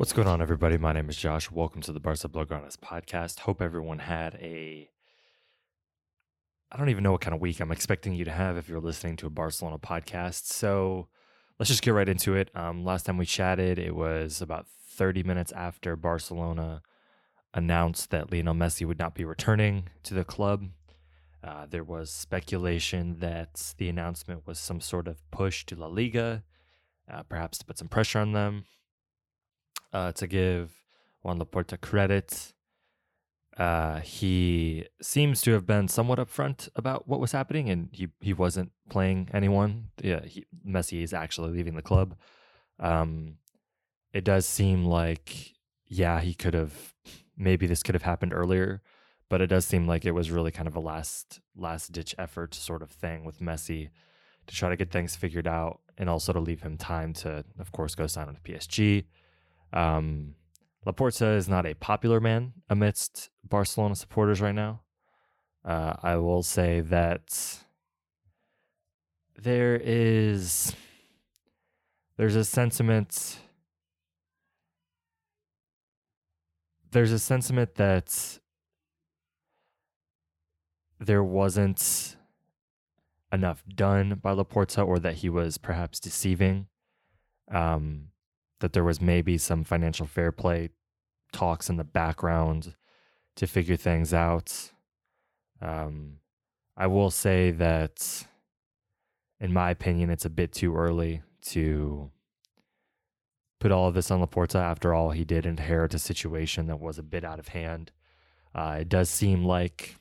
What's going on, everybody? My name is Josh. Welcome to the Barca Blaugranes podcast. Hope everyone had a. I don't even know what kind of week I'm expecting you to have if you're listening to a Barcelona podcast. So let's just get right into it. Um, last time we chatted, it was about 30 minutes after Barcelona announced that Lionel Messi would not be returning to the club. Uh, there was speculation that the announcement was some sort of push to La Liga, uh, perhaps to put some pressure on them uh, to give Juan Laporta credit. Uh, he seems to have been somewhat upfront about what was happening, and he, he wasn't playing anyone. Yeah, he, Messi is actually leaving the club. Um, it does seem like, yeah, he could have maybe this could have happened earlier, but it does seem like it was really kind of a last last ditch effort sort of thing with Messi to try to get things figured out, and also to leave him time to, of course, go sign with PSG. Um, Laporta is not a popular man amidst Barcelona supporters right now. Uh, I will say that there is there's a sentiment there's a sentiment that there wasn't enough done by Laporta or that he was perhaps deceiving. Um, that there was maybe some financial fair play talks in the background to figure things out. Um, I will say that, in my opinion, it's a bit too early to put all of this on Laporta. After all, he did inherit a situation that was a bit out of hand. Uh, it does seem like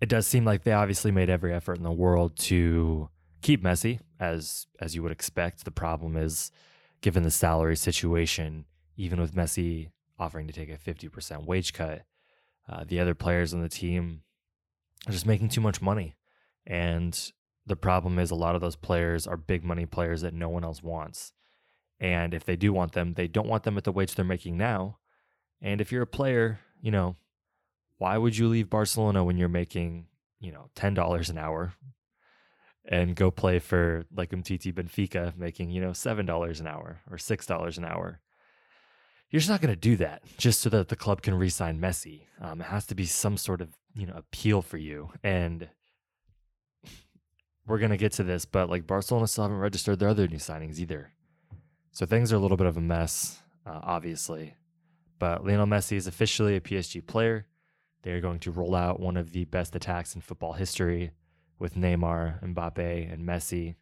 it does seem like they obviously made every effort in the world to keep Messi, as as you would expect. The problem is given the salary situation, even with Messi offering to take a 50% wage cut, uh, the other players on the team are just making too much money. And the problem is a lot of those players are big money players that no one else wants. And if they do want them, they don't want them at the wage they're making now. And if you're a player, you know, why would you leave Barcelona when you're making, you know, $10 an hour and go play for like Umtiti Benfica, making, you know, $7 an hour or $6 an hour. You're just not going to do that just so that the club can re sign Messi. Um, it has to be some sort of, you know, appeal for you. And we're going to get to this, but like Barcelona still haven't registered their other new signings either. So things are a little bit of a mess, uh, obviously. But Lionel Messi is officially a PSG player. They are going to roll out one of the best attacks in football history with Neymar, Mbappe, and Messi,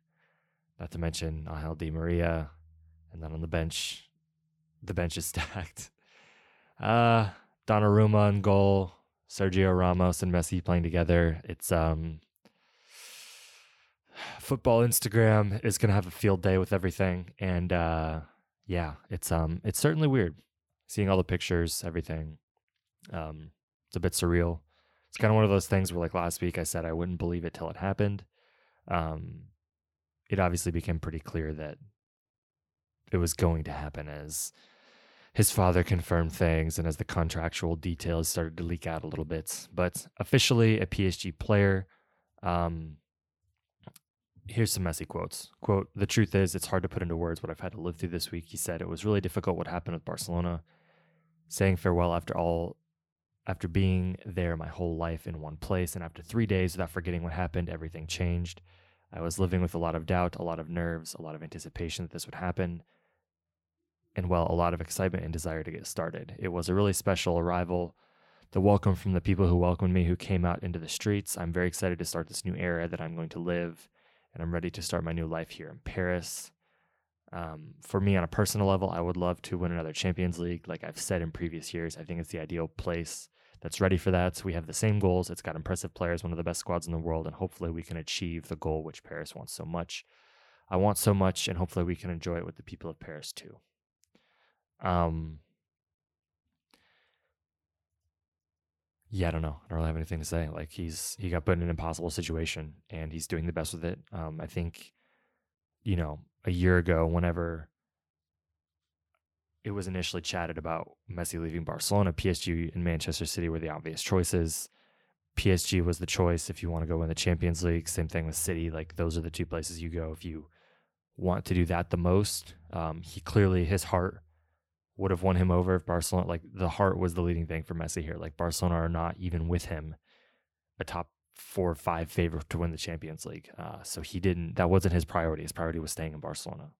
not to mention Angel Di Maria. And then on the bench, the bench is stacked. Uh, Donnarumma in goal, Sergio Ramos and Messi playing together. It's um, football Instagram is gonna have a field day with everything, and uh, yeah, it's um, it's certainly weird seeing all the pictures, everything. Um, it's a bit surreal it's kind of one of those things where like last week I said I wouldn't believe it till it happened. Um, it obviously became pretty clear that it was going to happen as his father confirmed things and as the contractual details started to leak out a little bit. But officially a PSG player. Um, here's some Messi quotes. Quote, the truth is, it's hard to put into words what I've had to live through this week. He said, it was really difficult what happened with Barcelona. Saying farewell after all after being there my whole life in one place, and after three days without forgetting what happened, everything changed. I was living with a lot of doubt, a lot of nerves, a lot of anticipation that this would happen, and well, a lot of excitement and desire to get started. It was a really special arrival. The welcome from the people who welcomed me, who came out into the streets. I'm very excited to start this new era that I'm going to live, and I'm ready to start my new life here in Paris. Um, for me, on a personal level, I would love to win another Champions League. Like I've said in previous years, I think it's the ideal place that's ready for that. So we have the same goals. It's got impressive players, one of the best squads in the world, and hopefully we can achieve the goal which Paris wants so much. I want so much, and hopefully we can enjoy it with the people of Paris too. Um, yeah, I don't know. I don't really have anything to say. Like he's he got put in an impossible situation, and he's doing the best with it. Um, I think, you know, a year ago, whenever it was initially chatted about Messi leaving Barcelona, PSG and Manchester City were the obvious choices. PSG was the choice if you want to go in the Champions League. Same thing with City. Like those are the two places you go if you want to do that the most. Um, he clearly his heart would have won him over if Barcelona. Like the heart was the leading thing for Messi here. Like Barcelona are not even with him a top four or five favorite to win the Champions League. Uh, so he didn't. That wasn't his priority. His priority was staying in Barcelona.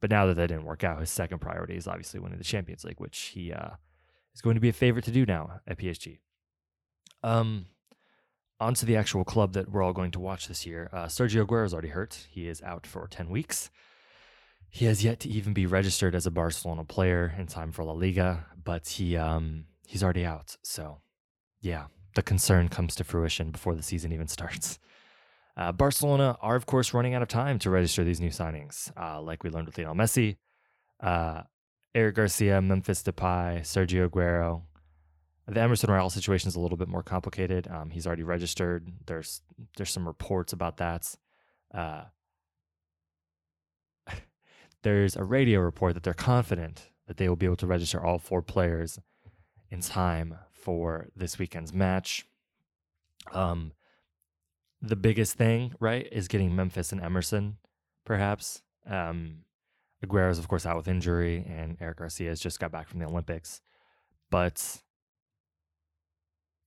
But now that that didn't work out, his second priority is obviously winning the Champions League, which he uh, is going to be a favorite to do now at PSG. Um, on to the actual club that we're all going to watch this year. Uh, Sergio Aguero is already hurt. He is out for 10 weeks. He has yet to even be registered as a Barcelona player in time for La Liga, but he um, he's already out. So, yeah, the concern comes to fruition before the season even starts. Uh, Barcelona are, of course, running out of time to register these new signings, uh, like we learned with Lionel Messi, uh, Eric Garcia, Memphis Depay, Sergio Aguero. The Emerson Royal situation is a little bit more complicated. Um, he's already registered. There's there's some reports about that. Uh, there's a radio report that they're confident that they will be able to register all four players in time for this weekend's match. Um, the biggest thing, right, is getting Memphis and Emerson, perhaps. Um, is, of course, out with injury, and Eric Garcia has just got back from the Olympics. But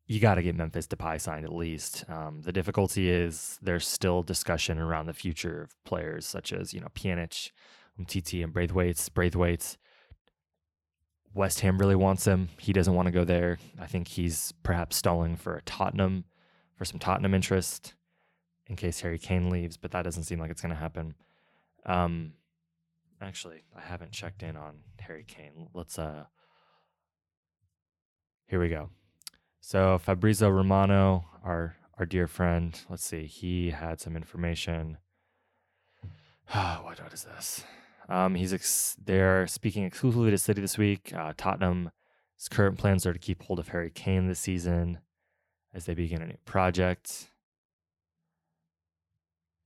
you got to get Memphis Depay signed at least. Um, the difficulty is there's still discussion around the future of players such as, you know, Pjanic, Umtiti, and Braithwaite. Braithwaite. West Ham really wants him. He doesn't want to go there. I think he's perhaps stalling for a Tottenham, for some Tottenham interest in case Harry Kane leaves, but that doesn't seem like it's going to happen. Um, actually, I haven't checked in on Harry Kane. Let's uh, here we go. So Fabrizio Romano, our our dear friend, let's see, he had some information. what what is this? Um, he's ex- they're speaking exclusively to City this week. Uh, Tottenham's current plans are to keep hold of Harry Kane this season as they begin a new project.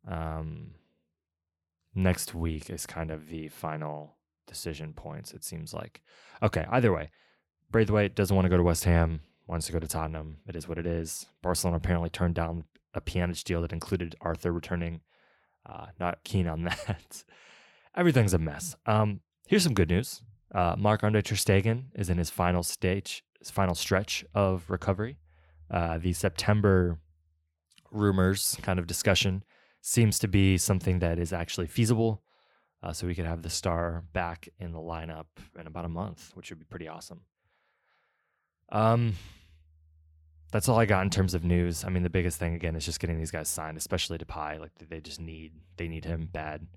Um, next week is kind of the final decision points, it seems like. Okay, either way, Braithwaite doesn't want to go to West Ham, wants to go to Tottenham. It is what it is. Barcelona apparently turned down a Pjanic deal that included Arthur returning. Uh, not keen on that. Everything's a mess. Um, here's some good news. Uh, Marc Andre Ter Stegen is in his final stage, his final stretch of recovery. Uh, the September rumors, kind of discussion, seems to be something that is actually feasible. Uh, so we could have the star back in the lineup in about a month, which would be pretty awesome. Um, that's all I got in terms of news. I mean, the biggest thing again is just getting these guys signed, especially Depay. Like they just need they need him bad.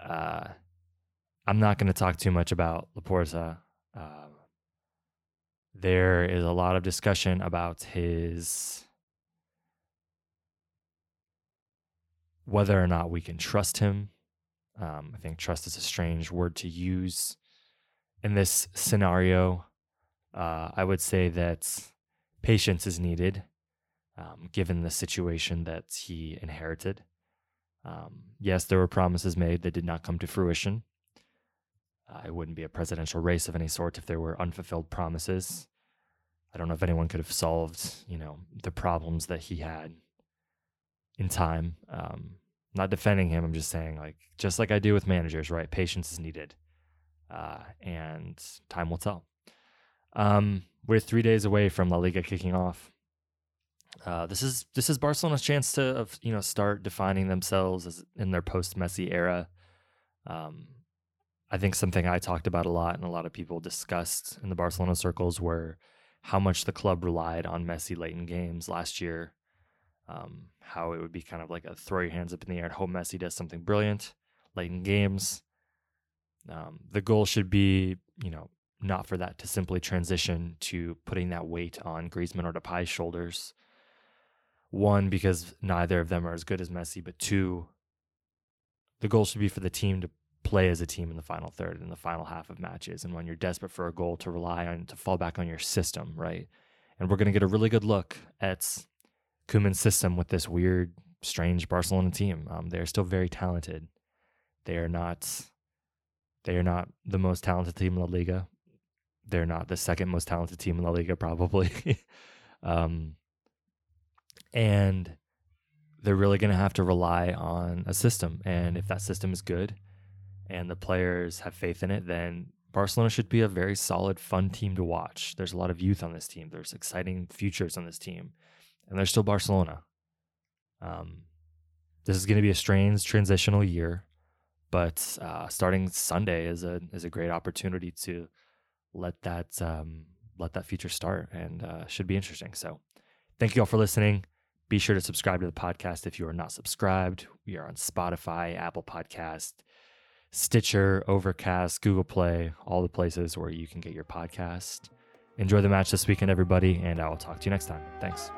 Uh, I'm not going to talk too much about Laporta. Uh, there is a lot of discussion about his whether or not we can trust him. Um, I think trust is a strange word to use in this scenario. Uh, I would say that patience is needed um, given the situation that he inherited. Um, yes, there were promises made that did not come to fruition. Uh, it wouldn't be a presidential race of any sort if there were unfulfilled promises. I don't know if anyone could have solved, you know, the problems that he had in time. Um, not defending him. I'm just saying, like, just like I do with managers, right? Patience is needed, uh, and time will tell. Um, we're three days away from La Liga kicking off. Uh, this is this is Barcelona's chance to you know start defining themselves as in their post Messi era. Um, I think something I talked about a lot and a lot of people discussed in the Barcelona circles were how much the club relied on Messi late in games last year um, how it would be kind of like a throw your hands up in the air and hope Messi does something brilliant late in games. Um, the goal should be, you know, not for that to simply transition to putting that weight on Griezmann or Depay's shoulders. One, because neither of them are as good as Messi, but two, the goal should be for the team to play as a team in the final third in the final half of matches. And when you're desperate for a goal, to rely on to fall back on your system, right? And we're going to get a really good look at Koeman's system with this weird, strange Barcelona team. Um, they're still very talented. They are not. They are not the most talented team in La Liga. They're not the second most talented team in La Liga, probably. um, and they're really going to have to rely on a system. And if that system is good and the players have faith in it, then Barcelona should be a very solid, fun team to watch. There's a lot of youth on this team. There's exciting futures on this team, and they're still Barcelona. Um, this is going to be a strange transitional year, but uh, starting Sunday is a is a great opportunity to let that um, let that future start, and uh, should be interesting. So, thank you all for listening. Be sure to subscribe to the podcast if you are not subscribed. We are on Spotify, Apple Podcast, Stitcher, Overcast, Google Play, all the places where you can get your podcast. Enjoy the match this weekend, everybody, and I will talk to you next time. Thanks.